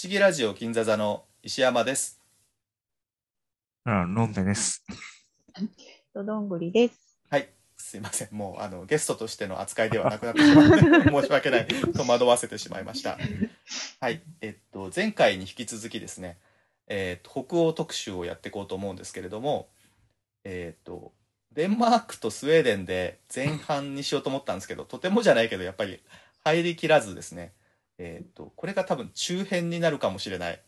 思議ラジオ金座座の石山です。あ、ロンペです。とどんぐりです。はい。すいません。もう、あの、ゲストとしての扱いではなくなってしまって、申し訳ない。戸惑わせてしまいました。はい。えっと、前回に引き続きですね、えっと、北欧特集をやっていこうと思うんですけれども、えっと、デンマークとスウェーデンで前半にしようと思ったんですけど、とてもじゃないけど、やっぱり入りきらずですね、えっと、これが多分中編になるかもしれない。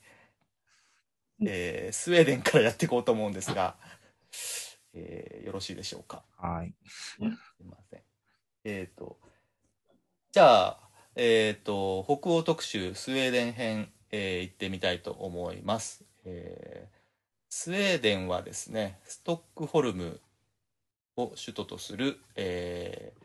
えースウェーデンからやっていこうと思うんですが、えーよろしいでしょうか？はい。すいません。えっ、と、じゃあ、えっ、と、北欧特集スウェーデン編、えー行ってみたいと思います。えースウェーデンはですね、ストックホルムを首都とする、えー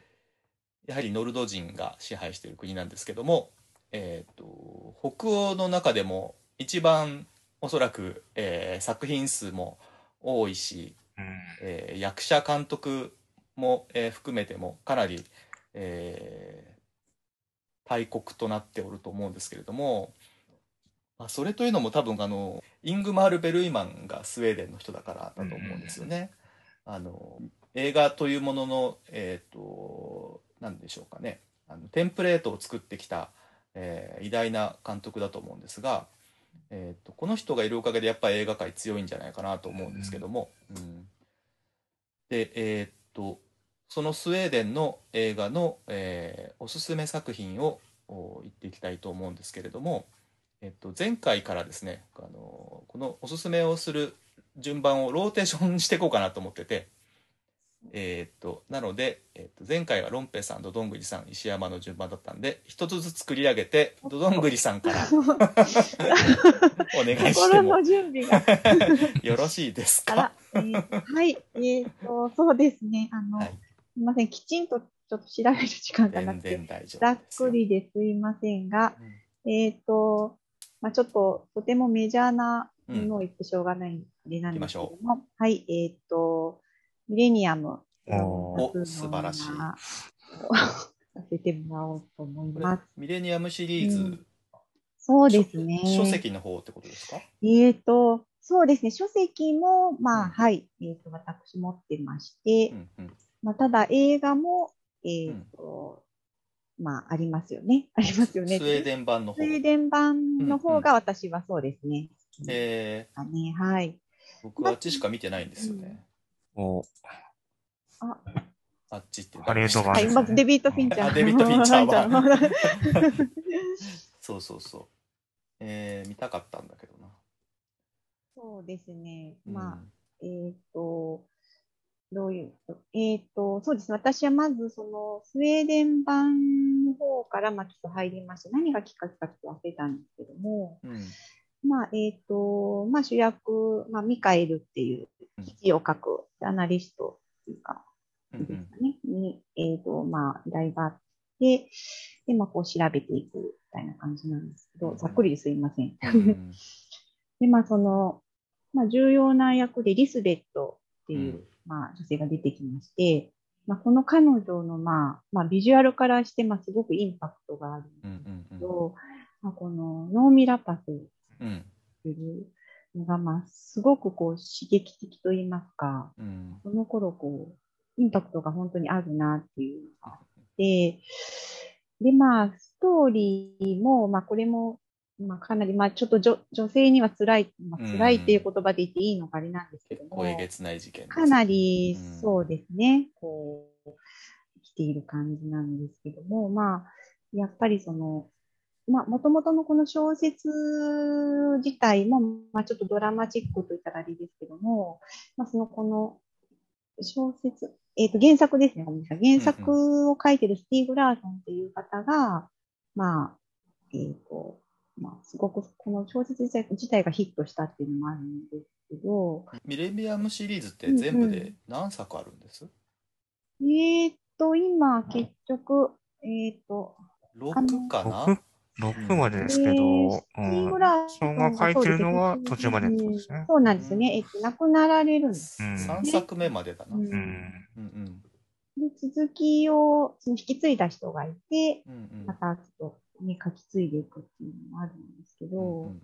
やはりノルド人が支配している国なんですけども、えっ、と、北欧の中でも一番おそらく、えー作品数も多いし、うん。えー役者監督も、えー含めてもかなり、えー大国となっておると思うんですけれども、まあ、それというのも多分あのイングマール・ベルイマンがスウェーデンの人だからだと思うんですよね。あの映画というものの、えっ、と何でしょうかねあのテンプレートを作ってきた、えー偉大な監督だと思うんですが、えー、とこの人がいるおかげでやっぱり映画界強いんじゃないかなと思うんですけども、うん。でえーっとそのスウェーデンの映画の、えーおすすめ作品をお言っていきたいと思うんですけれども、えっと、前回からですねあのこのおすすめをする順番をローテーションしていこうかなと思ってて、えーっとなので、えっと、前回はロンペさんドドングリさん石山の順番だったんで一つずつ繰り上げてドドングリさんから お願いしても。心の準備が。よろしいですか、えーはい、えっ、と、そうですね。あの、はい。すみません。きちんとちょっと調べる時間がな全くて、ざっくりですいませんが、うん。えっ、と、まあちょっと、とてもメジャーなものを言ってしょうがないんでなんですけども、はい、えっ、と、ミレニアム。おー素晴らしいさせてもらおうと思います。ミレニアムシリーズ、うんそうですね。書書籍の方ってことですか？えっ、と、そうですね。書籍も、まあ、うんはい、えっ、と、私持ってまして、うんうんまあ、ただ映画も、えっ、と、まあ、ありますよね。ありますよね。スウェーデン版の方スウェーデン版の方が私はそうですね。えあね、はい。ー、僕はあっちしか見てないんですよね、お、あ、あっちってハリウッド版はい、まずデビッド・フィンチャー。あデビッドフィンチャー。そうそうそうえー、見たかったんだけどなそうですね。うんまあ、えっ、と、どういう、えっ、と、そうですね。私はまず、その、スウェーデン版の方から、まあ、ちょっと入りまして、何がきっかけかちょっと忘れたんですけども、うんまあ、えっ、と、まあ、主役、まあ、ミカエルっていう記事を書くジャーナリストっていうか、うんうですんかね、に、えっ、と、まあ、依頼があって、で、まあ、こう調べていくみたいな感じなんですけうん。ど、ざっくりですいません。うん で、まあ、その、まあ、重要な役でリスベットっていう、うん。まあ、女性が出てきまして、まあ、この彼女の、まあ、まあ、ビジュアルからして、まあ、すごくインパクトがあるんうんですうん。けど、まあ、このノーミラパスうんというのが、まあ、すごくこう、刺激的と言いますか、うん。その頃、こう、インパクトが本当にあるなっていうのがあって、で、まあ、ストーリーも、まあ、これも、まあ、かなり、まあ、ちょっと女性には辛い、まあ、辛いっていう言葉で言っていいのかあれなん。ですけども、結構えげつない事件かなりそうですね、こう、生きている感じなん。ですけども、まあ、やっぱりその、まあ、もともとのこの小説自体も、まあ、ちょっとドラマチックと言ったらあれですけども、まあ、そのこの小説、えっ、と、原作ですね、ごめんなさい。原作を書いてるスティーブ・ラーソンっていう方が、まあ、えっ、と、まあ、すごくこの小説自体がヒットしたっていうのもあるんですけど、ミレニアムシリーズって全部で何作あるんです、えーっと、今、結局、えーっと、6かな？6、6までですけど、えが書いてるのはそうです途中までのことですね。そうなんですね。えっと、亡くなられるんです。うん。3作目までだな、ううん。うんで続きをその引き継いだ人がいて、うんうん。またちょっと、ね、書き継いでいくっていうのもあるんですけうんど、うんうん。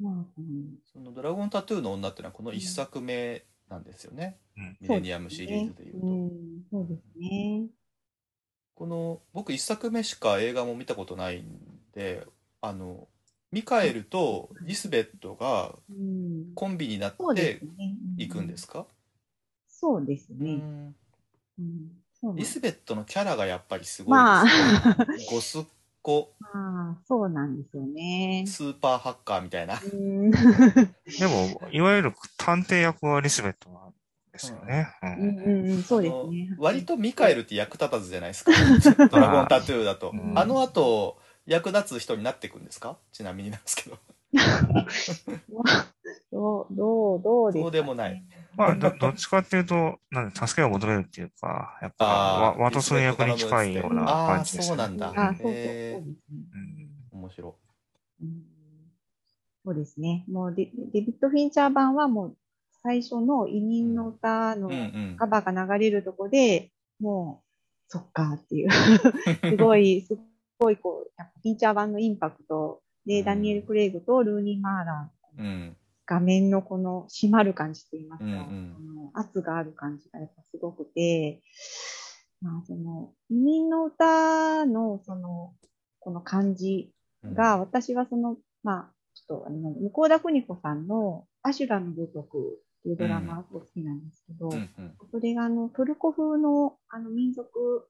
まあ、うんそのドラゴンタトゥーの女っていうのはこの一作目なんですよね。うん。ミレニアムシリーズでいうと。うん、そうですね。この僕一作目しか映画も見たことないんで、あのミカエルとリスベットがうん、コンビになって。いくんですか？そうですうね。んうん、そうなんですリスベットのキャラがやっぱりすごいまあですね。ゴスっ子まあ、そうなんですよね。スーパーハッカーみたいな。うん、でも、いわゆる探偵役はリスベットなんですよね。ううんんうんうん、そうですね。割とミカエルって役立たずじゃないですか。ドラゴンタトゥーだと。うんあの後、役立つ人になっていくんですか？ちなみになんですけど。どう、どう、どうですか、ね、そうでもない。まあ、ど、どっちかっていうと、なんで、助けを求めるっていうか、やっぱ、あーワワトソン役に近いような感じですね。そうなんだ。面白うんそうですね。もうデ、デビッド・フィンチャー版はもう、最初の移民の歌のカ。バーが流れるとこで、もう、そっかっていう、すごい、すごいこう、やっぱフィンチャー版のインパクト。で、うん。ダニエル・クレイグとルーニー・マーラーうん。画面のこの締まる感じといいますか、うんうん。圧がある感じがやっぱすごくて、まあその、移民の歌のその、この感じが、私はその、まあ、ちょっとあの、向田邦子さんのアシュラのごとくっていうドラマが好きなんですけど、うんうん。それがあの、トルコ風のあの民族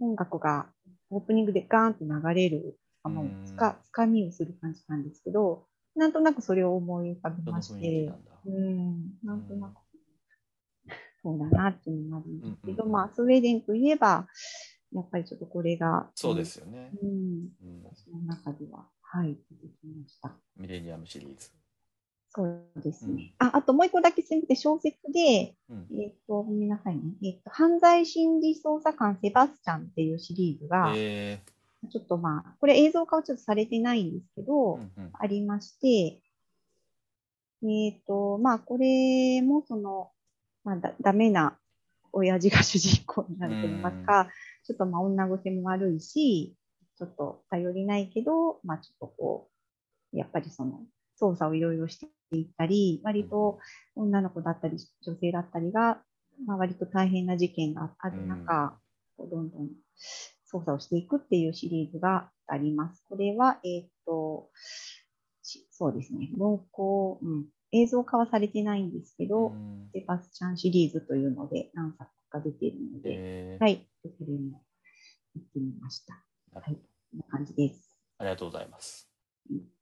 音楽がオープニングでガーンと流れる、あのうん、つか、つかみをする感じなんですけど、なんとなくそれを思い浮かべそのまして。うん、なんとなく、そうだなっていうのがあるんですけど、うんうん。まあ、スウェーデンといえば、やっぱりちょっとこれが、そうですよね。うん、うん。私の中では、はい、出てきました。ミレニアムシリーズ。そうですね。うん。あ、あともう一個だけすみません、小説で、うん。えっ、と、ごめんなさいね。えっ、と、犯罪心理捜査官セバスチャンっていうシリーズが、えちょっとまあ、これ映像化はちょっとされてないんですけーど、うんうん。ありまして、えっ、と、まあ、これもその、まあ、だ、ダメな親父が主人公になると言いますか、ちょっとまあ、女癖も悪いし、ちょっと頼りないけど、まあ、ちょっとこう、やっぱりその、操作をいろいろしていったり、割と女の子だったり、女性だったりが、まあ、割と大変な事件がある中、こうどんどん操作をしていくっていうシリーズがあります。これは、えっ、と、しそうですね。文庫、うん。映像化はされてないんですけど、うんセバスチャンシリーズというので何作か出ているので、えーはい。それも見てみました。なるほどこんな感じです。ありがとうございますうん。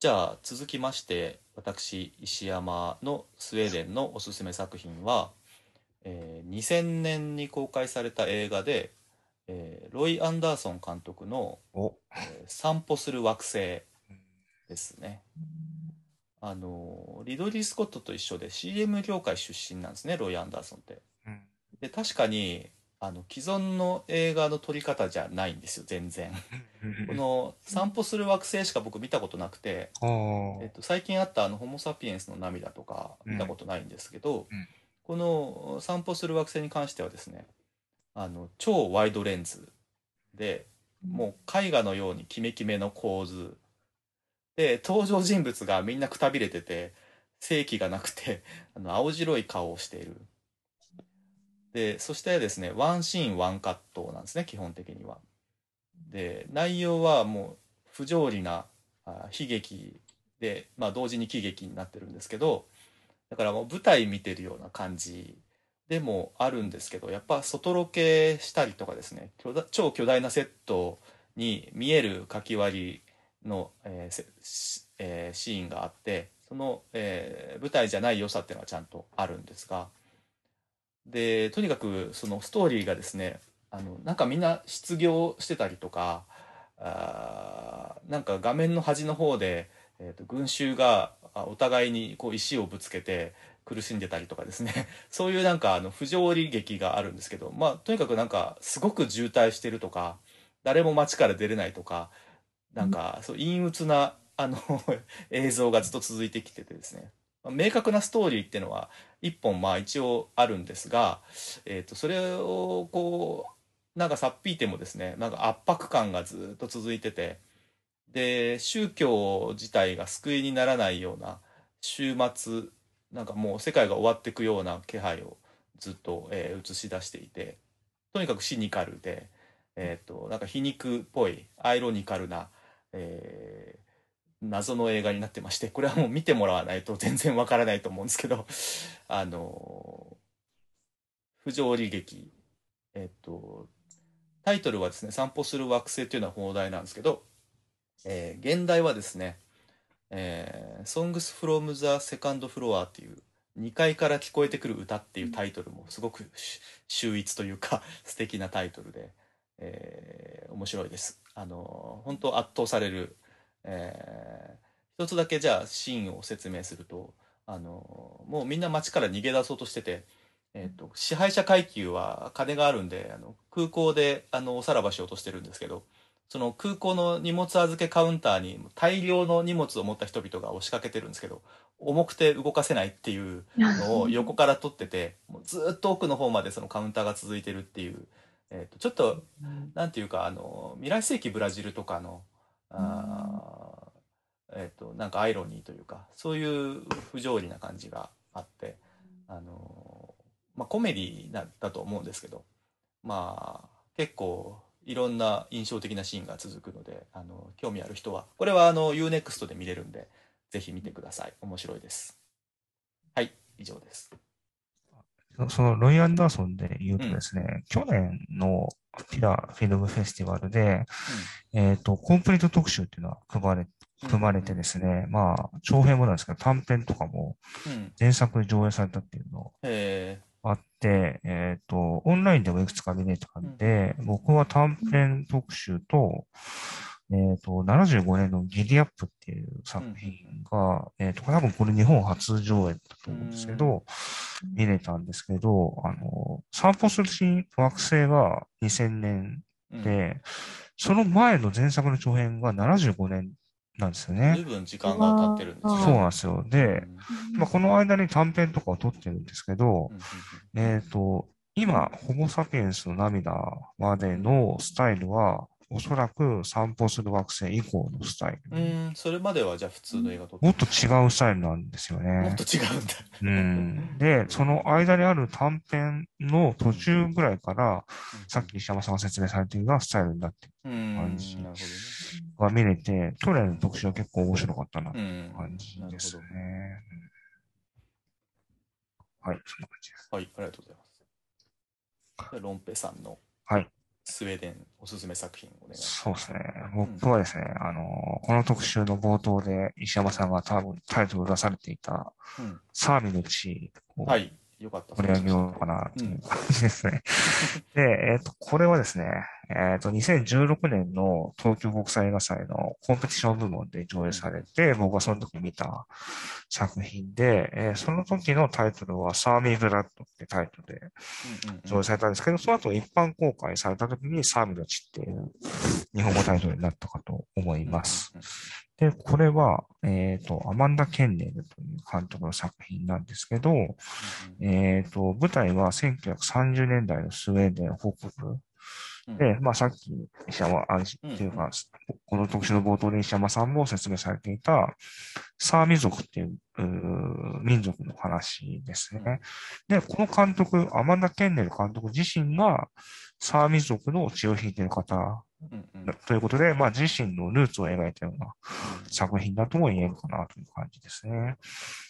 じゃあ続きまして私石山のスウェーデンのおすすめ作品は、えー2000年に公開された映画で、えーロイ・アンダーソン監督のお、「えー散歩する惑星」ですね。あのリドリー・スコットと一緒で CM 業界出身なんですねロイ・アンダーソンって。うんで確かにあの既存の映画の撮り方じゃないんですよ全然。この「散歩する惑星」しか僕見たことなくて、おえっと、最近あったあの「ホモ・サピエンスの涙」とかうん。見たことないんですけど、うん。この「散歩する惑星」に関してはですねあの超ワイドレンズでもう絵画のようにキメキメの構図。で登場人物がみんなくたびれてて正気がなくてあの青白い顔をしているでそしてですねワンシーンワンカットなんですね基本的には。で内容はもう不条理な悲劇で、まあ、同時に喜劇になってるんですけどだからもう舞台見てるような感じでもあるんですけどやっぱ外ロケしたりとかですね巨大超巨大なセットに見えるかき割りの、えーえーシーンがあってその、えー舞台じゃない良さっていうのはちゃんとあるんですがでとにかくそのストーリーがですねあのなんかみんな失業してたりとかあーなんか画面の端の方で、えー、と群衆があお互いにこう石をぶつけて苦しんでたりとかですね。そういうなんかあの不条理劇があるんですけどまあとにかくなんかすごく渋滞してるとか誰も街から出れないとかなんかそう陰鬱なあの 映像がずっと続いてきててですね。まあ明確なストーリーっていうのは一本まあ一応あるんですが、えー、とそれをこうなんかさっぴいてもですねなんか圧迫感がずっと続いててで、宗教自体が救いにならないような週末、なんかもう世界が終わっていくような気配をずっと、えー映し出していて、とにかくシニカルで、えっ、と、なんか皮肉っぽい、アイロニカルな、えー謎の映画になってまして、これはもう見てもらわないと全然わからないと思うんですけど、あの不条理劇、えっ、と、タイトルはですね、散歩する惑星というのは放題なんですけど、えー現代はですね、えー Songs from the Second Floor っていう2階から聞こえてくる歌っていうタイトルもすごくし秀逸というか 素敵なタイトルで、えー面白いです。あの本当圧倒される、えー一つだけじゃあシーンを説明すると、あのもうみんな街から逃げ出そうとしてて、えっと支配者階級は金があるんであの空港であのおさらばしようとしてるんですけどその空港の荷物預けカウンターに大量の荷物を持った人々が押しかけてるんですけど重くて動かせないっていうのを 横から撮っててもうずーっと奥の方までそのカウンターが続いてるっていう、えっとちょっとなんていうかあの未来世紀ブラジルとかのあーえっとなんかアイロニーというかそういう不条理な感じがあってあのまあコメディなだと思うんですけどまあ結構いろんな印象的なシーンが続くのであの興味ある人はこれはあの UNEXT で見れるんでぜひ見てください。面白いです。はい以上ですそそのロイ・アンダーソンで言うとですね、去年のピラフィルムフェスティバルで、えっ、と、コンプリート特集っていうのは組まれ、うん。組まれてですね、まあ、長編もなんですけど、短編とかもうん、うん、前作で上映されたっていうのえあって、えっ、と、オンラインでもいくつか見れたんで、僕は短編特集と、えっ、と、75年のギディアップっていう作品が、えっ、と、多分これ日本初上映だと思うんですけど、見れたんですけど、あの、散歩する惑星が2000年ーうん、で、その前の前作の長編が75年なんですよね。随。分時間が経ってるんですあーそうなんですよ。で、まあ、この間に短編とかを撮ってるんですけどう、んえっ、と、今、ホモ・サピエンスの涙までのスタイルは、おそらく散歩する惑星以降のスタイル。うんうん、うんそれまではじゃあ普通の映画撮ってもっと違うスタイルなんですよもねっと。違うんだうん。で、その間にある短編の途中ぐらいから、さっき石山さんが説明されているようなスタイルになってうん感じが見れて、去年の特集は結構面白かったなどね。うん。感じですね。うんはい、そんな感じです。はい、ありがとうございます。じゃあロンペさんのはい。スウェーデンおすすめ作品お願いします。そうですね。僕はですね、あの、この特集の冒頭で石山さんが多分タイトルを出されていた、うんサーミの地をはい、よかった。取り上げようかなという感じですね。で、えっ、と、これはですね、えっ、と、2016年の東京国際映画祭のコンペティション部門で上映されて、僕はその時見た作品で、えーその時のタイトルはサーミーブラッドってタイトルでうんうんうん上映されたんですけど、その後一般公開された時にサーミの地っていう日本語タイトルになったかと思います。で、これは、えっ、と、アマンダ・ケンネルという監督の作品なんですけど、うんうん。えっ、と、舞台は1930年代のスウェーデン北部。うん。で、まあさっき石山、あ、ってうんいうか、この特集の冒頭で石山さんも説明されていた、サーミ族っていううー民族の話ですね。で、この監督、アマンダ・ケンネル監督自身が、サーミ族の血を引いている方うんうん。ということで、まあ自身のルーツを描いたような作品だとも言えるかなという感じですね。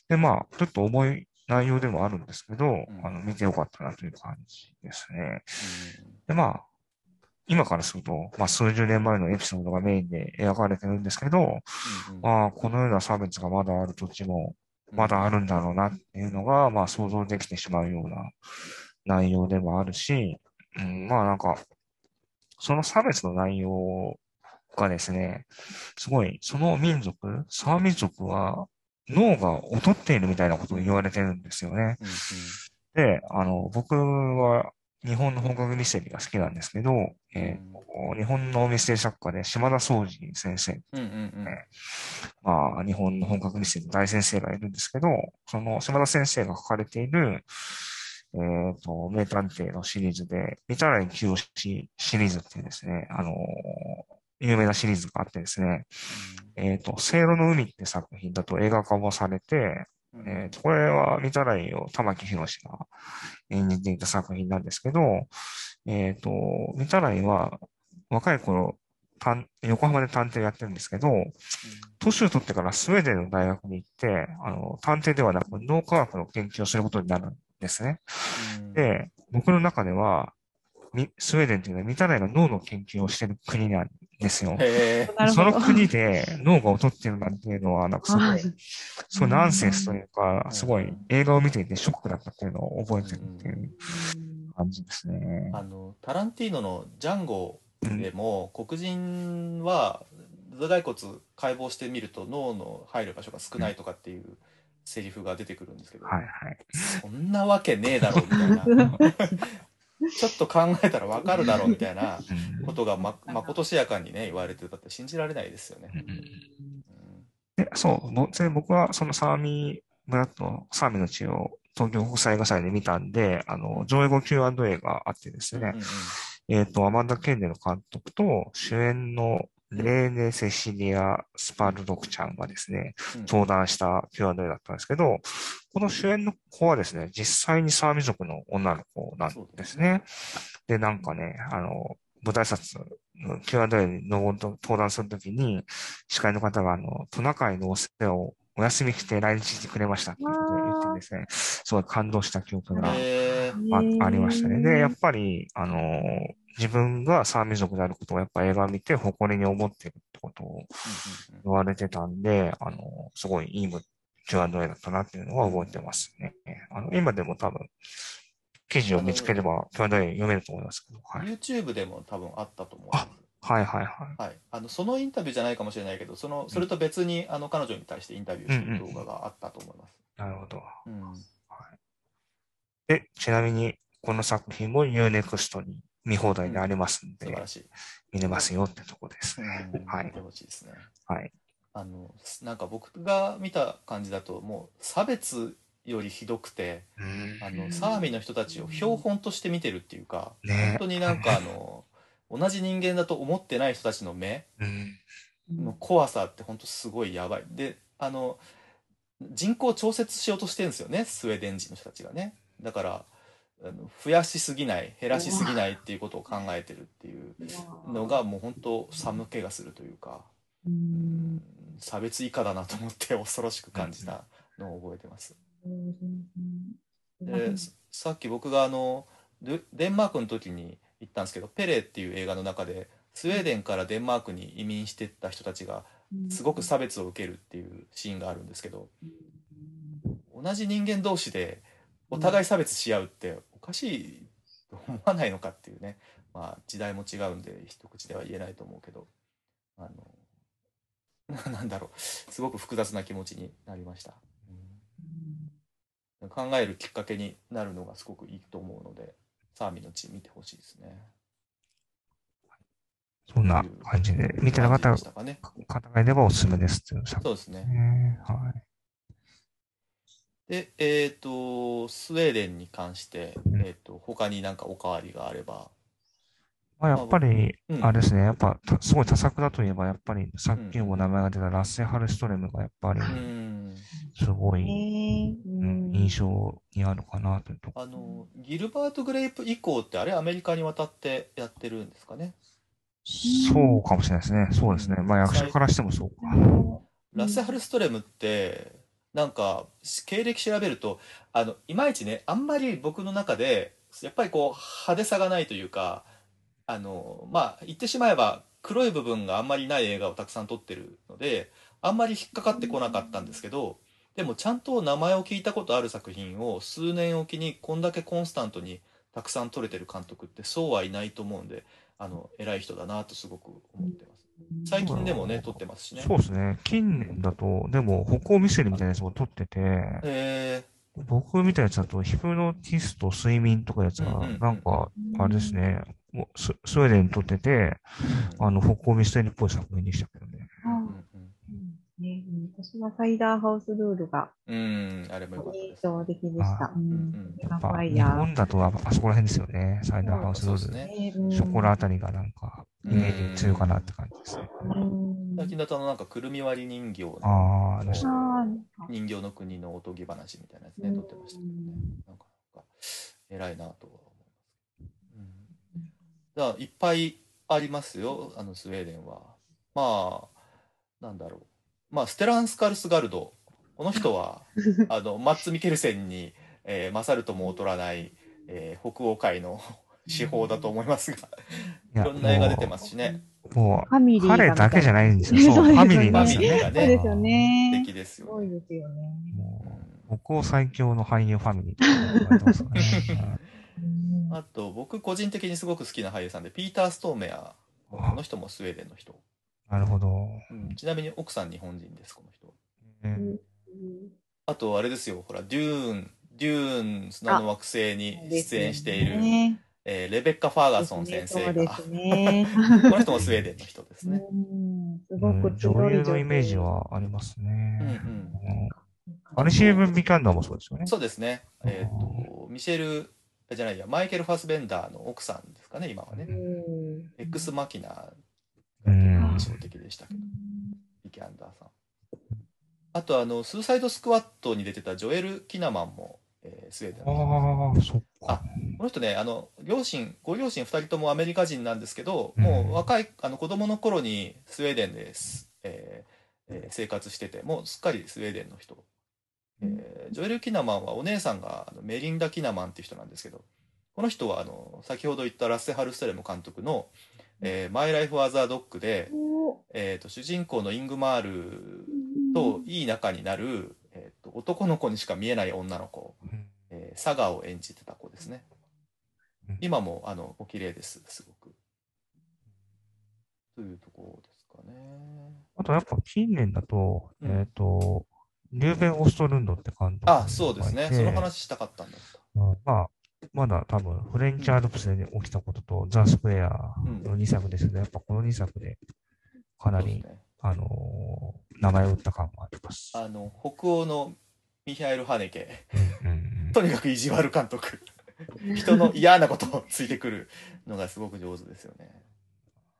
で、まあ、ちょっと重い内容でもあるんですけど、ん。あの、見てよかったなという感じですね。うん。で、まあ、今からすると、まあ、数十年前のエピソードがメインで描かれてるんですけど、うんうん。まあ、このような差別がまだある土地も、まだあるんだろうなっていうのが、まあ、想像できてしまうような内容でもあるし、うん、まあ、なんか、その差別の内容がですね、すごい、その民族、サーミ族は脳が劣っているみたいなことを言われてるんですよね。うんで、あの、僕は日本の本格ミステリーが好きなんですけど、えー日本のミステリー作家で島田総司先生、日本の本格ミステリーの大先生がいるんですけど、その島田先生が書かれている、えっ、と、名探偵のシリーズで、見たら一押しシリーズっていうですね、あの、有名なシリーズがあってですね、えっ、と、せいろの海って作品だと映画化もされて、うん。えーと、これは、見たらいいよ、玉木宏が演じていた作品なんですけど、えっ、と、見たらいいは、若い頃、探横浜で探偵やってるんですけど、年を取ってからスウェーデンの大学に行って、あの、探偵ではなく脳科学の研究をすることになる。んですね。うん、で、僕の中では、みスウェーデンっていうのは、見たらいが脳の研究をしてる国なんですよ。そ。の国で脳が劣ってるなんていうのは、なんかすごはいい、すごいナンセンスというか、うんすごい映画を見ていてショックだったっていうのを覚えてるっていう感じですね。あの、タランティーノのジャンゴうんでも、黒人は頭蓋骨解剖してみると脳の入る場所が少ないとかっていうセリフが出てくるんですけど、はいはい。そんなわけねえだろみたいな。ちょっと考えたらわかるだろうみたいなうん。ことがま、まことしやかにね、言われてたって信じられないですよね。うんで、そう、僕はそのサーミー村とサーミーの地を東京国際映画祭で見たんで、あの、上映後 Q&A があってですね、うんうんえっ、と、アマンダ・ケンネの監督と主演のレーネ・セシリア・スパルドクちゃんがですね、うん登壇した Q&A だったんですけど、この主演の子はですね、実際にサーミ族の女の子なんですね。で、なんかね、あの、舞台挨拶の Q&A にの登壇するときに、司会の方が、あの、トナカイのお世話をお休みして来日してくれましたっていうことで言ってですね、すごい感動した記憶があありましたね。で、やっぱり、あのー自分がサーミ族であることをやっぱ映画を見て誇りに思ってるってことをうんうん言われてたんで、あのーすごいいい Q&A だったなっていうのは覚えてますね。あの、今でも多分、記事を見つければ Q&A 読めると思いますけど、はい。YouTube でも多分あったと思います。はいはいはい。はい、あのそのインタビューじゃないかもしれないけどそのそれと別にあの彼女に対してインタビューしてる動画があったと思います。なるほど。うんで、ちなみに、この作品も Unext に見放題でありますんで素晴ら、しい。見れますよってとこですね。うんはい見てほしいですね。はい。あのなんか僕が見た感じだともう差別よりひどくてうんあのサーミの人たちを標本として見てるっていうかね本当になんかあの同じ人間だと思ってない人たちの目うん。の怖さって本当すごいやばい。であの人口調節しようとしてるんですよねスウェーデン人の人たちがね。だからあの増やしすぎない減らしすぎないっていうことを考えてるっていうのがもう本当寒気がするというか、うん。差別以下だなと思って恐ろしく感じたのを覚えてます。でささっき僕があのデデンマークの時に行ったんですけど「ペレ」っていう映画の中でスウェーデンからデンマークに移民してった人たちがすごく差別を受けるっていうシーンがあるんですけど同じ人間同士でお互い差別し合うっておかしいと思わないのかっていうね まあ時代も違うんで一口では言えないと思うけどあの なんだろうすごく複雑な気持ちになりました。うん考えるきっかけになるのがすごくいいと思うので、サーミの地見てほしいですね。そんな感じで、見てなかった。方がいればおすすめですっていう作そうですね。品ね。はい。で、えっ、と、スウェーデンに関して、うんえっ、と、他になんかおかわりがあれば。まあ、やっぱり、うんあれですね、やっぱ、たすごい多作だといえば、やっぱり、さっきも名前が出たラッセ・ハルストレムが、やっぱり、うん。すごい、うん印象にあるかなというとこあの、ギルバート・グレイプ以降ってあれアメリカに渡ってやってるんですかね？そうかもしれないですね。そうですね。まあ、役者からしてもそうか。ラッセ・ハルストレムって、なんか、経歴調べると、あの、いまいちね、あんまり僕の中で、やっぱりこう、派手さがないというか、あの、まあ、言ってしまえば、黒い部分があんまりない映画をたくさん撮ってるので、あんまり引っかかってこなかったんですけど、でもちゃんと名前を聞いたことある作品を数年おきにこんだけコンスタントにたくさん撮れてる監督ってそうはいないと思うんで、あの、偉い人だなとすごく思ってます。最近でもね、撮ってますしね。そうですね。近年だと、でも、歩行ミステリーみたいなやつも撮ってて、え僕見たやつだと、ヒプノティスト、睡眠とかやつがなんか、あれですね、ススウェーデンに撮ってて、ー、あの、歩行ミステリーっぽい作品でしたけどね。うんうんね、うん私私はサイダーハウスルールがうん、あれもよかったです。印象的でしたあ。ううんん。やっぱ日。本だとああそこら辺ですよね。サイダーハウスロール。ショコラあたりがなんか、イメージ強いかなって感じですね。うん。最近だとあのなんかくるみ割り人形のああ、人形の国のおとぎ話みたいなやつね、撮ってましたけどね。なんか、なんか偉いなとは思います。うん。いっぱいありますよ、あのスウェーデンは。まあ、なんだろう。まあ、ステランスカルスガルド。この人は、あの、マッツ・ミケルセンに、えー勝るとも劣らない、えー北欧界の司法だと思いますが、いろんな映画出てますしね。もファミう、リーが彼だけじゃないんですよ。そう、ファミリーなんですよね。そうですよね素敵ですすごい。ですよね。もう、北欧最強の俳優ファミリー あと、僕個人的にすごく好きな俳優さんで、ピーター・ストーメア。この人もスウェーデンの人。なるほど。うんちなみに奥さん日本人です、この人。ねあと、あれですよ、ほら、デューン、デューン砂の惑星に出演している、ねえーレベッカ・ファーガソン先生が、ね。この人もスウェーデンの人ですね。うんすうんごく強い女優のイメージはありますうんうね。ん。うんアルシーブ・ビキャンダーもそうですよね。そうですね。えっ、と、ミシェル、あじゃないや、マイケル・ファスベンダーの奥さんですかね、今はね。うんエクス・マキナ印象的でしたけど、ビキャンダーさん。あと、あの、スーサイド・スクワットに出てたジョエル・キナマンも、えースウェーデンの人ああ、そっあか。この人ね、あの、両親、ご両親2人ともアメリカ人なんですけど、うんもう若い、あの、子供の頃にスウェーデンです、えーえー生活してて、もうすっかりスウェーデンの人。えージョエル・キナマンはお姉さんがあのメリンダ・キナマンっていう人なんですけど、この人はあの、先ほど言ったラッセ・ハルステレム監督の、えーマイ・ライフ・アザー・ドッグで、えーと、主人公のイングマールといい仲になる、えーと、男の子にしか見えない女の子。うんえーサガを演じてた子ですねうん。今もあのお綺麗です、すごく。というところですかね。あとやっぱ近年だと、うんえっと、リューベン・オストルンドって監督あ、そうですね。その話したかったんだった。うんまあ、まだ多分、フレンチアルプスで起きたことと、ザ・スクエアの2作ですけど、やっぱこの2作でかなり。あのー名前を打った感があります。あの、北欧のミハエル・ハネケ。とにかく意地悪監督。人の嫌なことをついてくるのがすごく上手ですよね。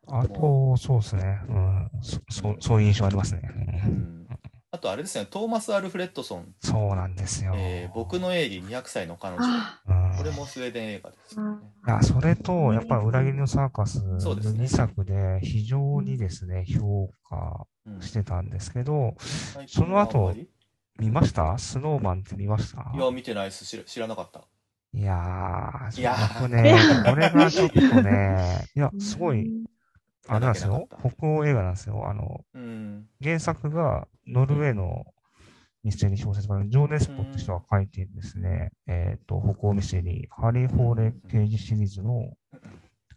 あと、そうですね、うんそそう。そういう印象ありますね。ううんん。あとあれですね、トーマス・アルフレッドソン、そうなんですよ。えー僕の映画200歳の彼女。これもスウェーデン映画ですよね。いや、それと、やっぱり裏切りのサーカスのそうですね2作で非常にですね、評価うんしてたんですけど、最近はその後見ました？スノーマンって見ました？いや、見てないです。知ら知らなかった。いやー、いやー僕ね、これがちょっとね、いや、すごい、あれなんですよ北欧映画なんですよ。あの、うん。原作がノルウェーのミステリー小説家のジョー・ネスポって人が書いてるんですね。えっ、と、北欧ミステリー、ハリー・フォーレ刑事シリーズの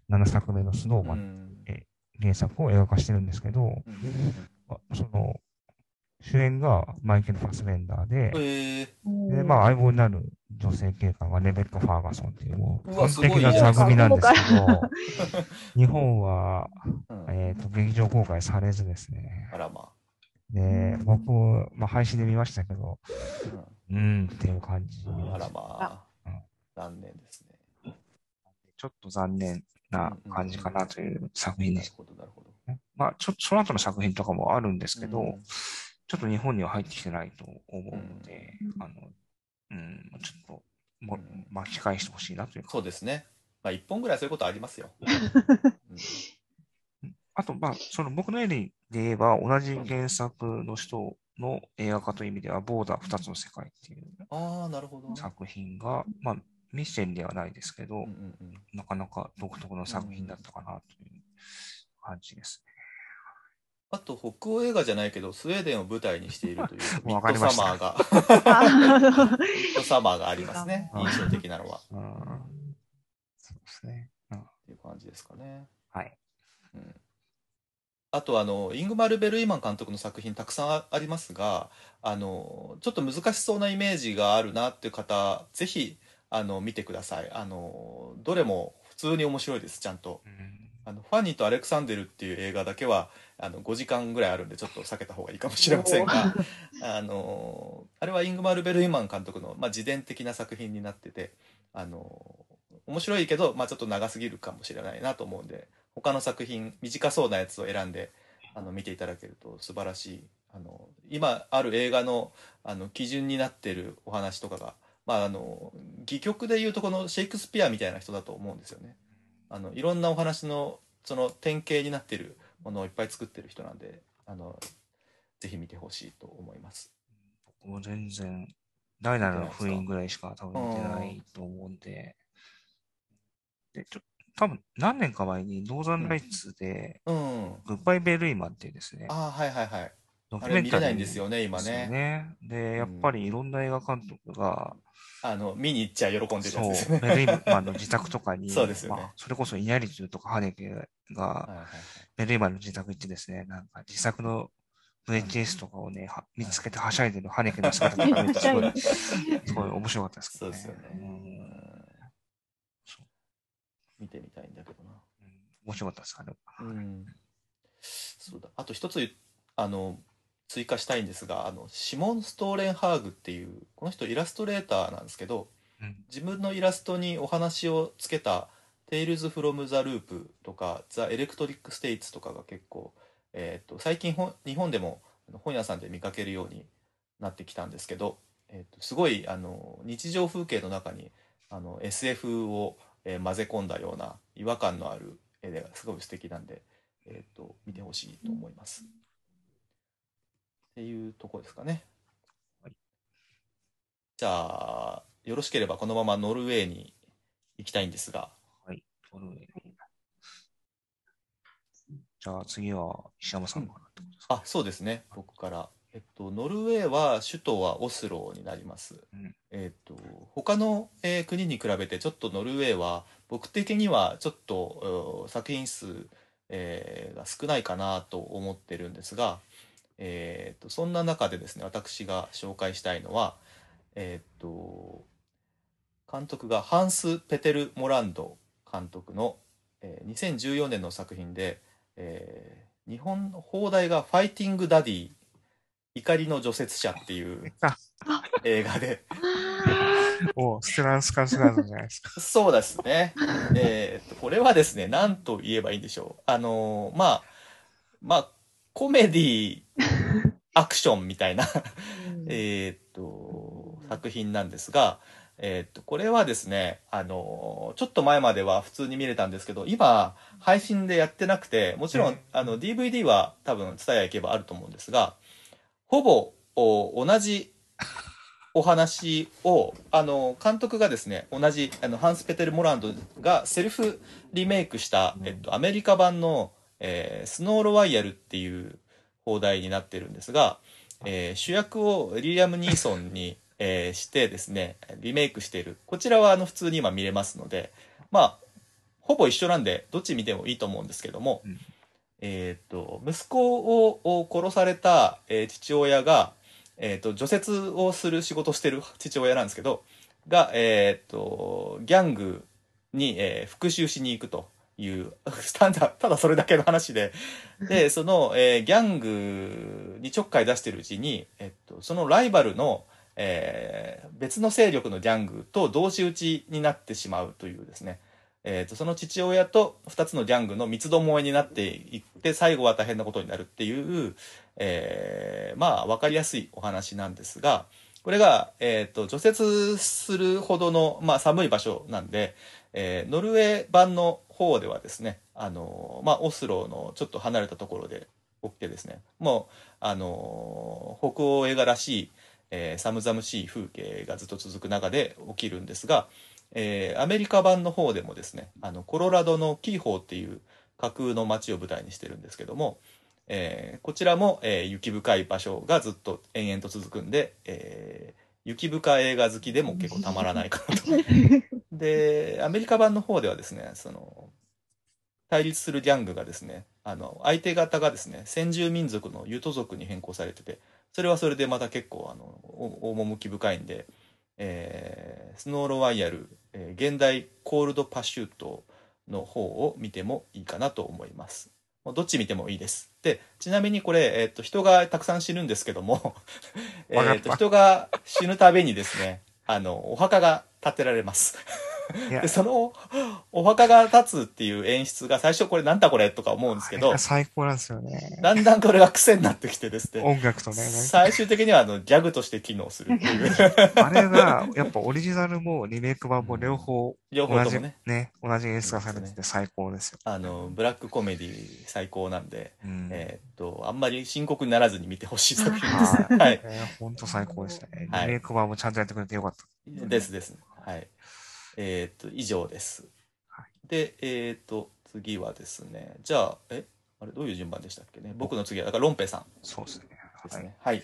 7作目のスノーうマン、ん。原作を映画化してるんですけど、その、主演がマイケル・ファスベンダーで、えー、で、まあ、相棒になる女性警官がレベッカ・ファーガソンっていう、もう、完璧な座組なんですけど、日本は、うんえっ、と、劇場公開されずですね。あらまで、僕、まあ、配信で見ましたけど、あ。うーんっていう感じ。うん、あらまうんあ。残念ですね。ちょっと残念な感じかなという作品です。なるほど、なるほど。まあ、ちょっとその後の作品とかもあるんですけど、うんちょっと日本には入ってきてないと思うので、うんあの、うん、ちょっと、もうん巻き返してほしいなというか。そうですね。まあ、一本ぐらいそういうことありますよ。あと、まあ、その僕の絵で言えば、同じ原作の人の映画化という意味では、ボーダー二つの世界っていうああ、なるほど。作品が、まあ、ミステリーではないですけど、うんうんうんなかなか独特の作品だったかなという感じですね。あと、北欧映画じゃないけど、スウェーデンを舞台にしているという、ミわッドサマーが、あミッドサマーがありますね。うん印象的なのは。うんそうですね。うんっていう感じですかね。はい。うんあとあのイングマル・ベルイマン監督の作品たくさんあありますがあのちょっと難しそうなイメージがあるなっていう方ぜひあの見てくださいあのどれも普通に面白いですちゃんとうんああのファニーとアレクサンデルっていう映画だけはあの5時間ぐらいあるんでちょっと避けた方がいいかもしれませんが あのあれはイングマル・ベルイマン監督の、まあ、自伝的な作品になっててあの面白いけど、まあ、ちょっと長すぎるかもしれないなと思うんで他の作品短そうなやつを選んであの見ていただけると素晴らしいあの今ある映画のあの基準になってるお話とかが、まあ、あの戯曲でいうとこのシェイクスピアみたいな人だと思うんですよね。あのいろんなお話のその典型になってるものをいっぱい作ってる人なんであのぜひ見てほしいと思います。僕も全然、ダイナの封印ぐらいしか多分見てないと思うんで、で、ちょ多分何年か前にノーザンライツで、うん。グッバイベルイマンっていうですね、ああはいはいはい。ドキあュメンタリーれ見れないんですよね今ね。ね。で、やっぱりいろんな映画監督が、あの見に行っちゃ喜んでるやつですそう、よね。ベルイマンの自宅とかに、そうですよねまあ、それこそイニャリチューとかハネケはいが、はいはいベルイマンの自宅行ってですね、なんか自作の VHS とかをね、は見つけてはしゃいでるハネケの姿とか見て、すごい、すごい面白かったですけどね。そうですよね。見てみたいんだけどな。うん面白かったです、あれは。うん。そうだ。あと一つあの追加したいんですが、あのシモン・ストーレンハーグっていうこの人イラストレーターなんですけど、うん自分のイラストにお話をつけた「Tales from the Loop」とか「The Electric States」とかが結構、えー、と最近ほ日本でも本屋さんで見かけるようになってきたんですけど、えー、とすごいあの日常風景の中にあの SF を、えー混ぜ込んだような違和感のある絵ですごい素敵なんで、えー、と見てほしいと思います。っていうところですかね。はい。じゃあよろしければこのままノルウェーに行きたいんですが、はい。ノルウェー。じゃあ次は石山さんからってことですか、あそうですね。僕から、えっと、ノルウェーは首都はオスロになります、うん。えっと他の、えー国に比べてちょっとノルウェーは僕的にはちょっとうん作品数、えーが少ないかなと思ってるんですが、えー、とそんな中でですね私が紹介したいのはえっと監督がハンス・ペテル・モランド監督の、えー2014年の作品で、えー日本の邦題が「ファイティング・ダディ怒りの除雪車」っていうあ 映画でおステランスカスガードじゃないですか。そうですね。えーっと、これはですね、何と言えばいいんでしょう。あのーまあ、まあ、コメディ、アクションみたいな、えーっと、作品なんですが、えーっと、これはですね、あのーちょっと前までは普通に見れたんですけど、今、配信でやってなくて、もちろうんん、あの、DVD は多分、伝え行けばあると思うんですが、ほぼ、お同じお話を、あの、監督がですね、同じ、あの、ハンス・ペテル・モランドがセルフリメイクした、えっと、アメリカ版の、えースノー・ロワイヤルっていう放題になってるんですが、えー主役をリアム・ニーソンに、えーしてですね、リメイクしている。こちらは、あの、普通に今見れますので、まあ、ほぼ一緒なんで、どっち見てもいいと思うんですけども、うんえっと、息子をを殺された、えー父親が、えっ、と、除雪をする仕事をしてる父親なんですけど、が、えっ、と、ギャングに、えー復讐しに行くという、ただ、ただそれだけの話で、で、その、えーギャングにちょっかい出してるうちに、えっと、そのライバルの、えー別の勢力のギャングと同士討ちになってしまうというですね、えー、とその父親と2つのギャングの三つどもえになっていって最後は大変なことになるっていう、えーまあ分かりやすいお話なんですがこれが、えー、と除雪するほどの、まあ、寒い場所なんで、えーノルウェー版の方ではですねあの、まあ、オスロのちょっと離れたところで起きてですねもうあの北欧映画らしい、えー寒々しい風景がずっと続く中で起きるんですが、えーアメリカ版の方でもですねあのコロラドのキーホーっていう架空の街を舞台にしてるんですけども、えーこちらも、えー雪深い場所がずっと延々と続くんで、えー雪深映画好きでも結構たまらないかなと。でアメリカ版の方ではですねその対立するギャングがですねあの相手方がですね先住民族のユト族に変更されててそれはそれでまた結構あのお趣深いんで、えースノーロワイヤル、えー現代コールドパシュートの方を見てもいいかなと思います。どっち見てもいいです。で、ちなみにこれ、えっ、と、人がたくさん死ぬんですけども、えっと、人が死ぬたびにですね、あの、お墓が建てられます。で、その、お墓が立つっていう演出が最初これなんだこれとか思うんですけど最高なんですよね。だんだんこれが癖になってきてですね、音楽とね。最終的にはあの、ギャグとして機能するっていう、あれが、やっぱオリジナルもリメイク版も両方両方ともね、ね、同じ演出がされてて最高ですよ。あの、ブラックコメディ最高なんで、うん。えーっと、あんまり深刻にならずに見てほしい作品です。はい。はい。えー本当最高でしたね。はいリメイク版もちゃんとやってくれてよかった。ですです。はい。えーっと、以上ですは。で、えーっと、次はですね、じゃあ、え？あれ、どういう順番でしたっけね？僕の次は、だから、ロンペさんそうですね。はい。ですね。はい。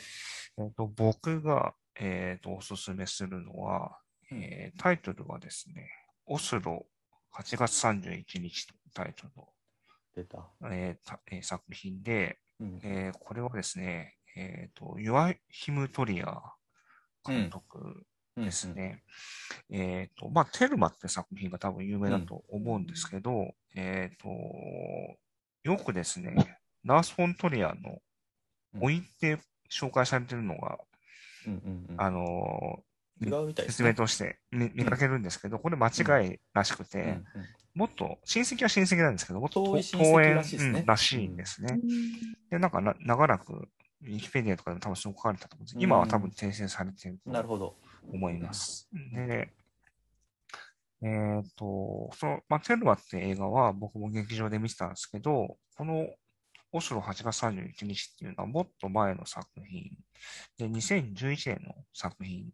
えっ、と、僕が、えっ、と、おすすめするのは、うんえータイトルはですね、オスロ8月31日とタイトルの、出た。えーたえー作品で、うん。えーこれはですね、えっ、と、ユアヒムトリア監督ですね。えっ、と、まあ、テルマって作品が多分有名だと思うんですけど、えっ、と、よくですね、ナース・フォントリアの置いて紹介されてるのが、うん。うん。うん。あの違うみたいです説明として見見かけるんですけど、これ間違いらしくて、うんうんもっと、親戚は親戚なんですけど、もっと遠い親戚遠縁らしいですねうんらしいんですね。で、なんかな長らく、ウィキペディアとかでも多分そう書かれたと思うんですうん今は多分訂正されているとなるほど。思います。で、えっ、と、その、まあ、テルマって映画は僕も劇場で見てたんですけど、このオスロ8月31日っていうのはもっと前の作品。で、2011年の作品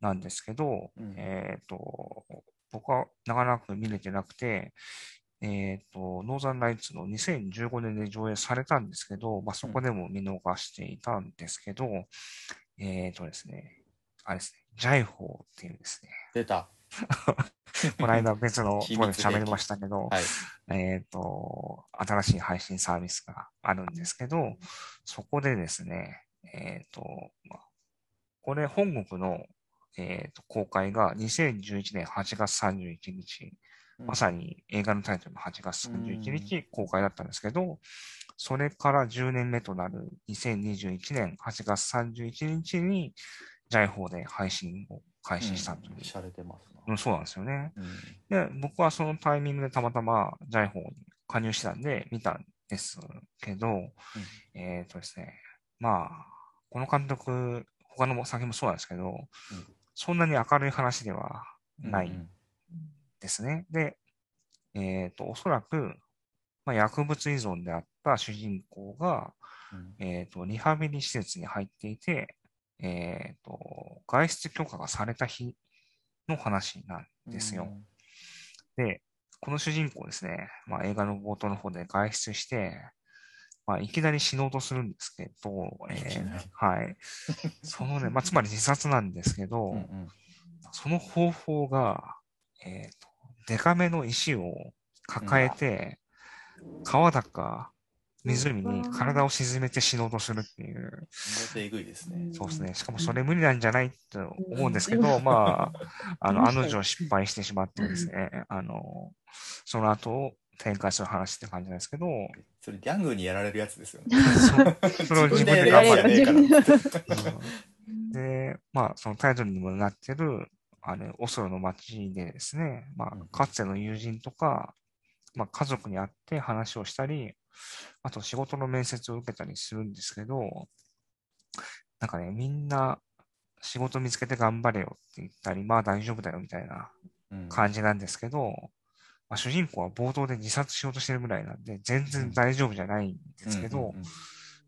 なんですけど、うん。えっ、と、僕はなかなか見れてなくて、えっ、と、ノーザンライツの2015年で上映されたんですけど、まあ、そこでも見逃していたんですけど、えっ、とですね、あれですね、ジャイホーっていうですね、出た。この間別の ところで喋りましたけど、はい。えっ、と、新しい配信サービスがあるんですけど、そこでですね、えっ、と、まあこれ本国の、えーと公開が2011年8月31日、まさに映画のタイトルも8月31日公開だったんですけど、それから10年目となる2021年8月31日に、ジャイホーで配信を開始したといううん。しゃれてますな。うんそうなんですよね。うん。で、僕はそのタイミングでたまたまジャイホーに加入してたんで見たんですけど、えっ、とですね、まあ、この監督、他の作品もそうなんですけど、そんなに明るい話ではないうんですね。で、えっ、と、おそらく、まあ、薬物依存であった主人公が、うんえっ、と、リハビリ施設に入っていて、えっ、と、外出許可がされた日の話なんですよ。で、この主人公ですね、まあ、映画の冒頭の方で外出して、まあ、いきなり死のうとするんですけど、えーはい。そのね、まあ、つまり自殺なんですけど、うんうんその方法が、えっ、と、デカめの石を抱えて、川だか湖に体を沈めて死のうとするっていう、えぐいですね。そうですね。しかもそれ無理なんじゃないと思うんですけど、まあ、あの、案の定失敗してしまってですね、あの、その後を展開する話って感じなんですけど、それギャングにやられるやつですよね。そ それを自分で自頑張る。分でやれやれねえからうん。で、まあ、そのタイトルにもなってる、あれ、オスロの街でですね、まうん。あ、かつての友人とか、まあ、家族に会って話をしたり、あと仕事の面接を受けたりするんですけど、なんかね、みんな仕事見つけて頑張れよって言ったり、まあ大丈夫だよみたいなうん。感じなんですけど、まあ、主人公は冒頭で自殺しようとしてるぐらいなんで、全然大丈夫じゃないんですけど、うんうん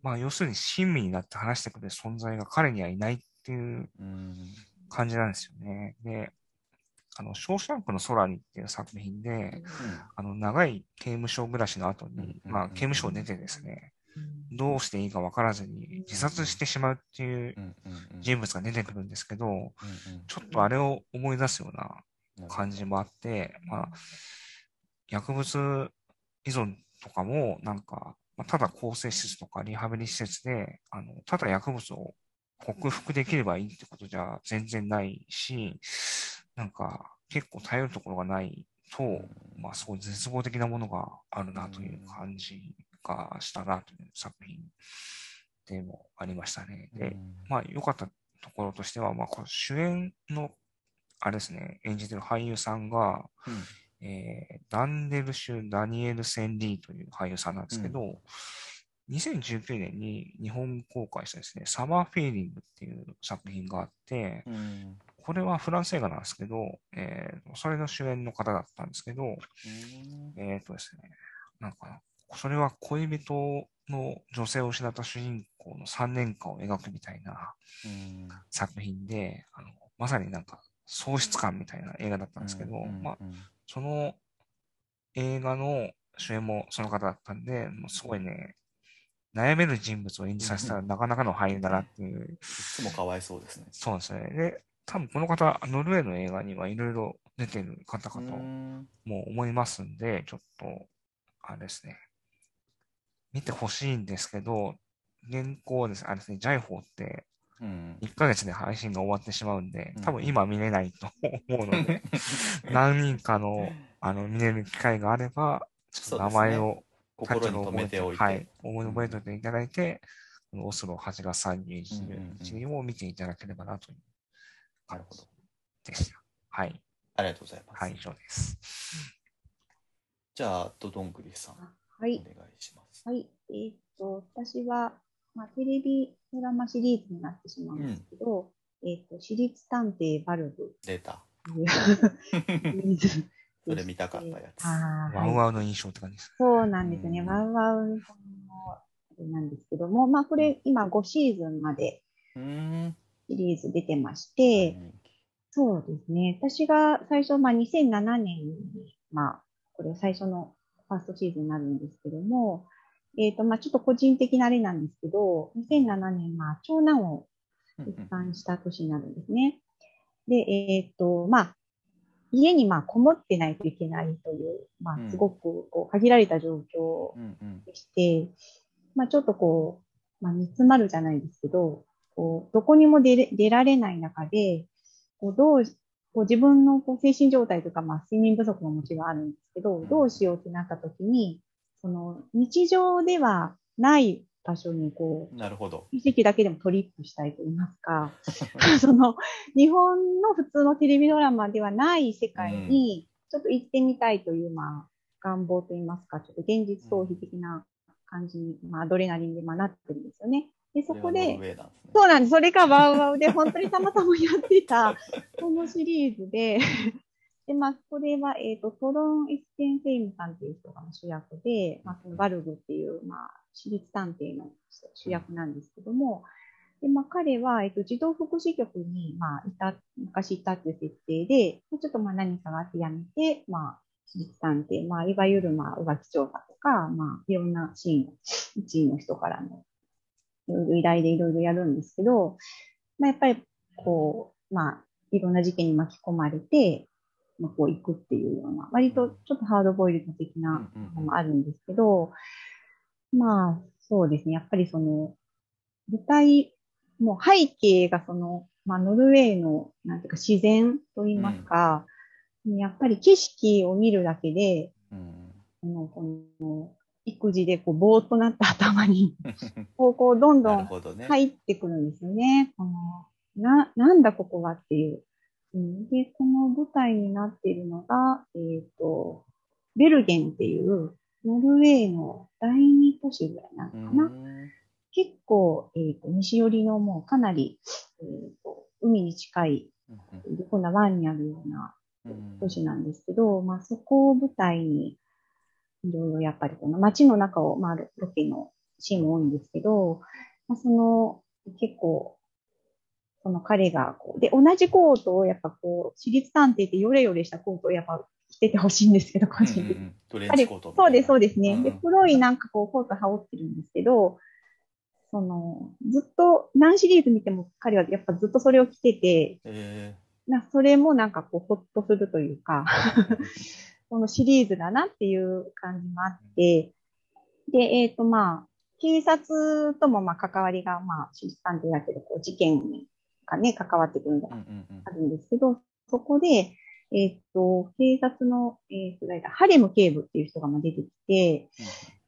まあ要するに親身になって話してくれる存在が彼にはいないっていううん。感じなんですよね。で、あの、ショーシャンクの空にっていう作品で、うん。あの、長い刑務所暮らしの後に、うんまあ、刑務所を出てですね、どうしていいかわからずに自殺してしまうっていう人物が出てくるんですけど、ちょっとあれを思い出すような感じもあって、まあ、薬物依存とかも、なんか、まあただ更生施設とかリハビリ施設で、あの、ただ薬物を克服できればいいってことじゃ全然ないし、なんか、結構頼るところがないと、まあ、すごい絶望的なものがあるなという感じがしたなという作品でもありましたね。で、まあ、良かったところとしては、まあ、こ主演の、あれですね、演じてる俳優さんが、うん。えーダンデルシュ・ダニエル・センリーという俳優さんなんですけど、2019年に日本公開したですね、サマーフィーリングっていう作品があって、うんこれはフランス映画なんですけど、えーそれの主演の方だったんですけど、うんえっ、とですね、なんか、それは恋人の女性を失った主人公の3年間を描くみたいなうん。作品で、あのまさになんか喪失感みたいな映画だったんですけど、うんまあ、うんその映画の主演もその方だったんで、もうすごいね、悩める人物を演じさせたらなかなかの俳優だなっていう、いつもかわいそうですね。そうですね。で、多分この方、ノルウェーの映画にはいろいろ出てる方かうとん。も思いますんで、ちょっと、あれですね、見てほしいんですけど、現行です、あれですね、ジャイフォーってうん。1ヶ月で配信が終わってしまうんでうん、多分今見れないと 思うので、何人かの、あの、見れる機会があれば、ちょっと名前を心に留めておいて。はい、思い覚えておいていただいて、このオスロ8月31うんうんうん。日を見ていただければなというなるほど。でした。はい、ありがとうございます。はい、以上です。じゃあ、ドドングリさん、はい。お願いします。はい。えーっと、私は、まあ、テレビドラマシリーズになってしまうんですけど、えーっと、私立探偵バルブ出た。というシリーズでして。それ見たかったやつはいワウワウの印象って感じです。そうなんですよね。うんワウワウのあれなんですけども、まあ、これ今5シーズンまでうーん。シリーズ出てまして、そうですね。私が最初、まあ、2007年に、まあ、これ最初のファーストシーズンになるんですけども、えっ、と、まあ、ちょっと個人的なあれなんですけど、2007年、まあ、長男をうん出産した年になるんですね。で、えっ、と、まあ、家にまあ、こもってないといけないという、まうんあ、すごくこう限られた状況うんうんでして、まあ、ちょっとこう、まあ、煮詰まるじゃないですけど、こう、どこにも出れ出られない中で、こう、どう、こう自分のこう精神状態とか、まあ、睡眠不足ももちろんあるんですけど、んどうしようってなった時に、その、日常ではない場所に、こう、なるほど。一時だけでもトリップしたいと言いますか、その、日本の普通のテレビドラマではない世界に、ちょっと行ってみたいという、まあ、願望と言いますか、ちょっと現実逃避的な感じに、まあ、アドレナリンで、まあ、なってるんですよね。で、そこで。そうなんです。それがワウワウで、本当にたまたまやっていた、このシリーズで、で、まあ、これは、えっ、と、トロン・エステンセイムさんという人が主役で、まあ、そのバルグっていう、まあ、私立探偵の主役なんですけども、で、まあ、彼は、えっ、と、児童福祉局に、まあ、いた、昔いたっていう設定で、ちょっとまあ、何かがあって辞めて、まあ、私立探偵、まあ、いわゆる、まあ、浮気調査とか、まあ、いろんなシーンを、一位の人からの、いろいろ依頼でいろいろやるんですけど、まあ、やっぱり、こう、まあ、いろんな事件に巻き込まれて、まあ、こう行くっていうような、割とちょっとハードボイルド的なうんうんうんのもあるんですけど、まあ、そうですね。やっぱりその、舞台、もう背景がその、まあ、ノルウェーの、なんていうか自然と言いますか、やっぱり景色を見るだけで、うんあのこの育児でこうぼーっとなった頭に、こう、こう、どんどん。入ってくるんですよね。このな、なんだここはっていう。うん、で、この舞台になっているのが、えっ、と、ベルゲンっていう、ノルウェーの第二都市ぐらいなのかな。うん結構、えっ、と、西寄りのもうかなり、えっ、と、海に近い、こんな湾にあるようなうん都市なんですけど、まあそこを舞台に、いろいろやっぱりこの街の中を、まあロロケのシーンも多いんですけど、まあ、その結構、その彼がこう、で、同じコートをやっぱこう、私立探偵ってヨレヨレしたコートをやっぱ着ててほしいんですけど、個人的に。そうです、そうですね。うん。で、黒いなんかこう、コート羽織ってるんですけど、その、ずっと、何シリーズ見ても彼はやっぱずっとそれを着てて、えなそれもなんかこう、ほっとするというか、ー このシリーズだなっていう感じもあって、で、えっ、と、まあ、警察ともまあ関わりが、まあ、私立探偵だけど、こう、事件がね、関わってくるのがうんうんうん。あるんですけど、そこで、えっと、警察の、えっと、誰だ、ハレム警部っていう人がまあ出てきて、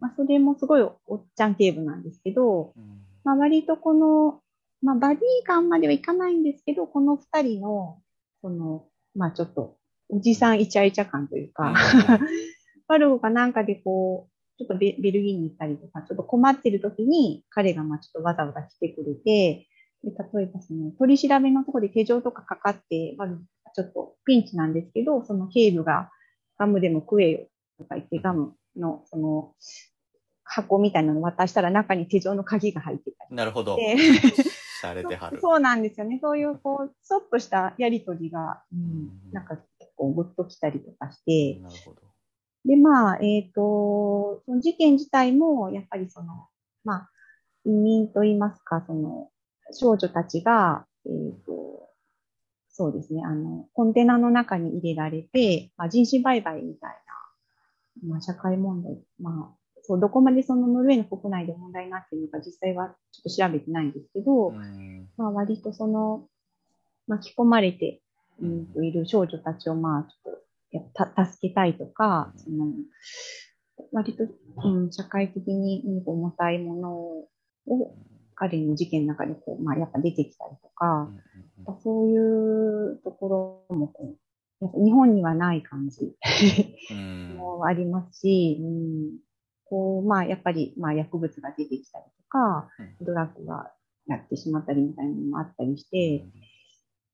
まあ、それもすごいおっちゃん警部なんですけど、うん。まあ、割とこの、まあ、バディ感まではいかないんですけど、この二人の、その、まあ、ちょっと、おじさんイチャイチャ感というか、バルゴがなんかでこう、ちょっとベベルギーに行ったりとか、ちょっと困ってる時に、彼がまあちょっとわざわざ来てくれて、で例えばその取り調べのところで手錠とかかかって、バルゴがちょっとピンチなんですけど、その警部がガムでも食えよとか言ってガムのその箱みたいなの渡したら中に手錠の鍵が入ってたりなるほど。して、しゃれてはる。そうなんですよね。そういう、こう、ちょっとしたやりとりが、ううんん、なんか結構グッときたりとかして、なるほど。で、まあ、えっ、と、その事件自体も、やっぱりその、まあ、移民といいますか、その、少女たちが、えっ、と、そうですね、あの、コンテナの中に入れられて、まあ、人身売買みたいな、まあ、社会問題、まあ、そう、どこまでそのノルウェーの国内で問題になっているのか実際はちょっと調べてないんですけど、うんまあ割とその、巻き込まれて、いる少女たちをまあちょっとやた助けたいとか、その、割と、うん、社会的にうん重たいものを彼の事件の中でこう、まあやっぱ出てきたりとか、そういうところもこう、やっぱ日本にはない感じうん。もありますし、うん、こう、まあやっぱり、まあ薬物が出てきたりとか、うん。ドラッグがやってしまったりみたいなのもあったりして、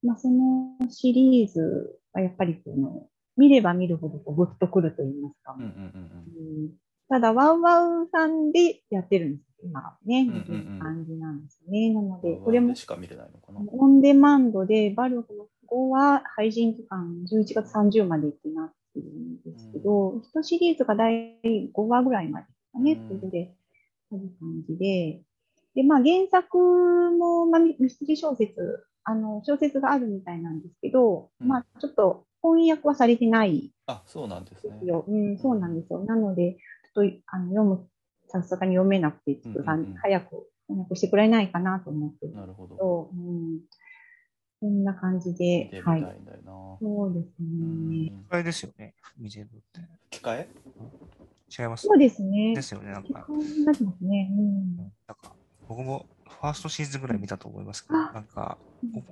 まあ、そのシリーズはやっぱりこの、見れば見るほどこうグッとくると言いますか。うんうんうんうんただ、ワウワウさんでやってるんですよ、今はね。うんうんうんいい感じなんですね。なので、うん。これもしか見れないのかな。オンデマンドで、バルゴの5は配信期間11月30までってなってるんですけど、一シリーズが第5話ぐらいまでですかね、うんそれである感じで。で、まあ原作も、まあミミステリー小説、あの、小説があるみたいなんですけど、うんまあちょっと翻訳はされてないあ、そうなんですね。うん、そうなんですよ。なので、ちょっとあの読む、さすがに読めなくて、ちょっとうんうんうん早く翻訳してくれないかなと思ってるなるほど。と、うん、こんな感じではい。そうですうね。んあれですよね。見てるって。吹き替え違います？そうですね。ですよね。なんか、こんなってますね。うん。なんか僕もファーストシーズンぐらい見たと思いますけど、あなんか、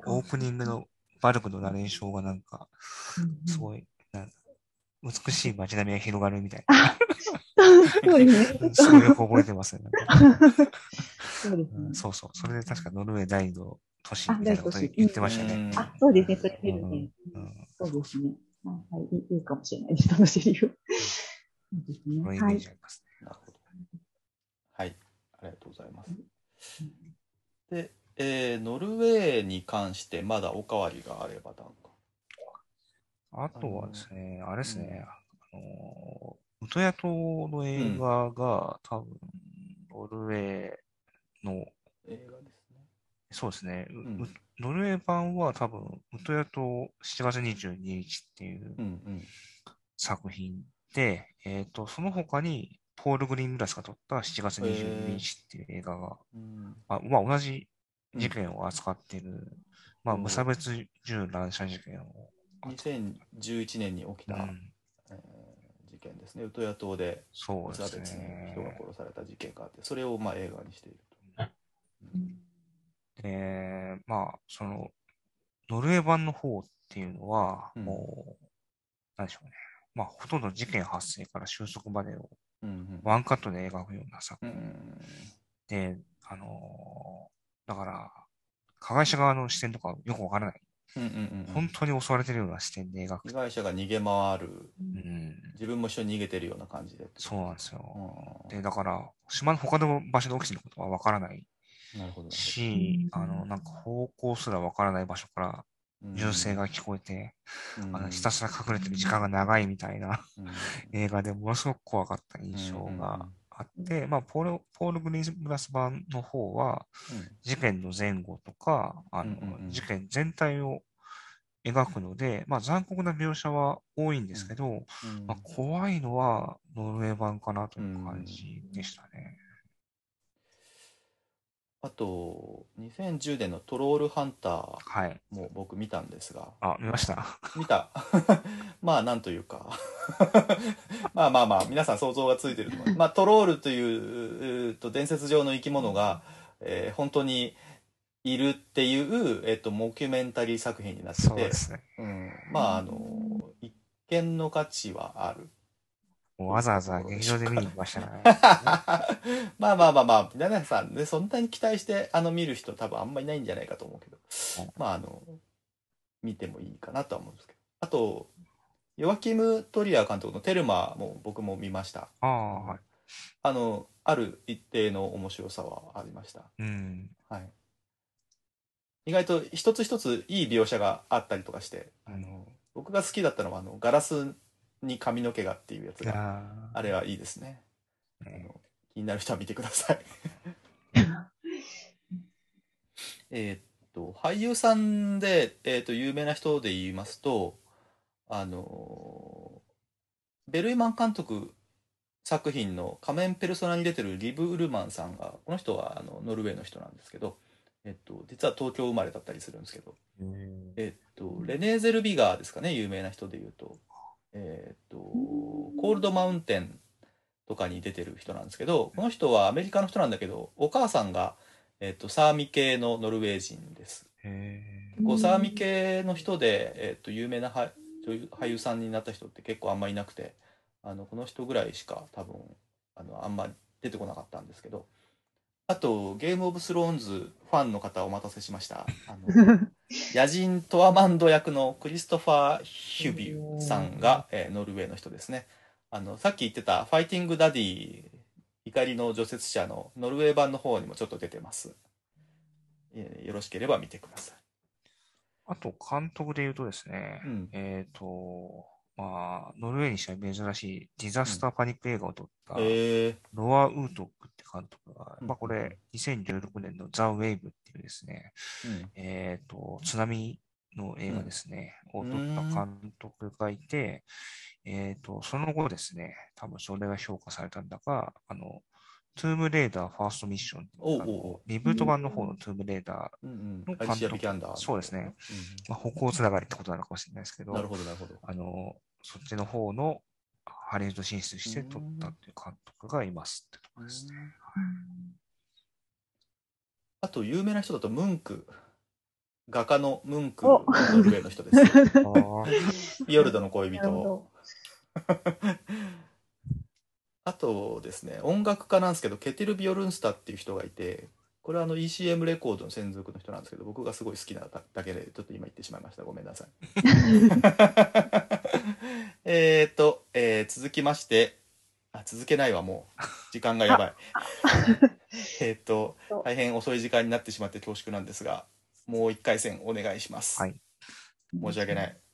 オオープニングのバルクのナレーションがなんか、すごい、なんか美しい街並みが広がるみたいな。そうですね。すごいよく覚えてますね。そうですねうん。そうそう。それで確かノルウェー第二の都市あみたいなこと言ってましたね。うんあ、そうですね。それ見るね。うんそうですね。あはい、いいいいかもしれないです。そのセリフ。そうですね。このイメーはい。ジありますね。なるほど。はい。ありがとうございます。で、えーノルウェーに関してまだおかわりがあればなんか。あとはですね、あれですね、あの、ウトヤ島の映画が多分、ノルウェーの、映画ですね。そうですね、ううんうノルウェー版は多分、ウトヤ島7月22日っていううんうん。作品で、えっと、その他に、ポール・グリーングラスが撮った7月22日っていう映画が、うんあまあ、同じ事件を扱っている、まあ、うん無差別銃乱射事件を、2011年に起きた、うん、えー事件ですね。ウトヤ島で無差別にね。人が殺された事件があって、それをまあ映画にしていると。で、まあ、その、ノルウェー版の方っていうのは、うんもう、なんでしょうね。まあ、ほとんど事件発生から収束までをうんうんワンカットで描くような作うんう品んで、あのーだから、加害者側の視点とかよくわからない。うんうんうんうん本当に襲われてるような視点で描く被。害者が逃げ回る、うん、自分も一緒に逃げてるような感じで。そうなんですうよ。んで、だから、島の他の場所で起きてることはわからないなるほど。し、うんあの、なんか方向すらわからない場所から銃声が聞こえて、うん、あのひたすら隠れてる時間が長いみたいなうん。映画でものすごく怖かった印象があって、まあ、ポール、ポール・グリーングラス版の方は、事件の前後とか、あの、事件全体を描くので、まあ、残酷な描写は多いんですけど、まあ、怖いのはノルウェー版かなという感じでしたね。ああと、2010年のトロールハンターはい。も僕見たんですが、あ、見ました？見た。まあ、なんというか。まあまあまあ、皆さん想像がついてると思います。まあ、トロールという、と伝説上の生き物が、えー本当にいるっていう、えっと、モキュメンタリー作品になっててそうで、すね。うん、まあ、あの、一見の価値はある。もうわざわざ劇場で見に行きましたね。まあまあまあまあ、皆さんね、そんなに期待して、あの、見る人多分あんまりいないんじゃないかと思うけど、まあ、あの、見てもいいかなとは思うんですけど。あと、ヨアキム・トリア監督のテルマも僕も見ました。ああ、はい。あの、ある一定の面白さはありました。うん。はい。意外と一つ一ついい描写があったりとかして、あの、僕が好きだったのは、あの、ガラスに髪の毛がっていうやつが、ーあれはいいですね。あねの気になる人は見てください。えーっと、俳優さんで、えーっと、有名な人で言いますと、あの、ベルイマン監督作品の仮面ペルソナに出てるリブ・ウルマンさんが、この人はあのノルウェーの人なんですけど、えっと、実は東京生まれだったりするんですけど、うんえっと、レネーゼルビガーですかね、有名な人で言うコールドマウンテンとかに出てる人なんですけど、この人はアメリカの人なんだけど、お母さんが、えっと、サーミ系のノルウェー人です。へこうサーミ系の人で、えっと、有名な俳女優俳優さんになった人って結構あんまりいなくて、あの、この人ぐらいしか多分、あの、あんまり出てこなかったんですけど、あと、ゲームオブスローンズファンの方お待たせしました。あの、野人トアマンド役のクリストファー・ヒュビュさんが、えーノルウェーの人ですね。あの、さっき言ってたファイティングダディ怒りの除雪車のノルウェー版の方にもちょっと出てます。えーよろしければ見てください。あと、監督で言うとですね、うん。えっと、まあ、ノルウェーにしては珍しいディザスターパニック映画を撮った、えロア・ウートックって監督が、うん。まあこれ、2016年のザ・ウェイブっていうですね、えっと、津波の映画ですね、を撮うん。った監督がいて、えっと、その後ですね、多分それが評価されたんだが、あの、トゥームレーダーファーストミッションっていうあのおうおうおうリブート版の方のトゥームレーダー、うんうん。の監督アリシア・ビキャンダー。そうですね。うんまあ、歩行つながりってことなのかもしれないですけど、なるほど、なるほど。あの、そっちの方のハリウッド進出して撮ったっていう監督がいますってところですね。あと、有名な人だと、ムンク。画家のムンク、おノルウェーの人です。あーフィヨルドの恋人。ど。あとですね、音楽家なんですけど、ケテル・ビオルンスタっていう人がいて、これはあの ECM レコードの専属の人なんですけど、僕がすごい好きなだけで、ちょっと今言ってしまいました。ごめんなさい。えっと、えー続きまして、あ、続けないわ、もう。時間がやばい。えっと、大変遅い時間になってしまって恐縮なんですが、もう一回戦お願いします。はい申し訳ない。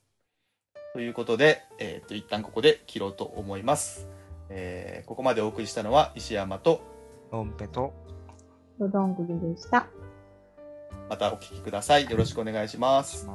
ということで、えっと、一旦ここで切ろうと思います。えーここまでお送りしたのは石山と、ロンペと、どどんぐりでした。またお聞きください。よろしくお願いします。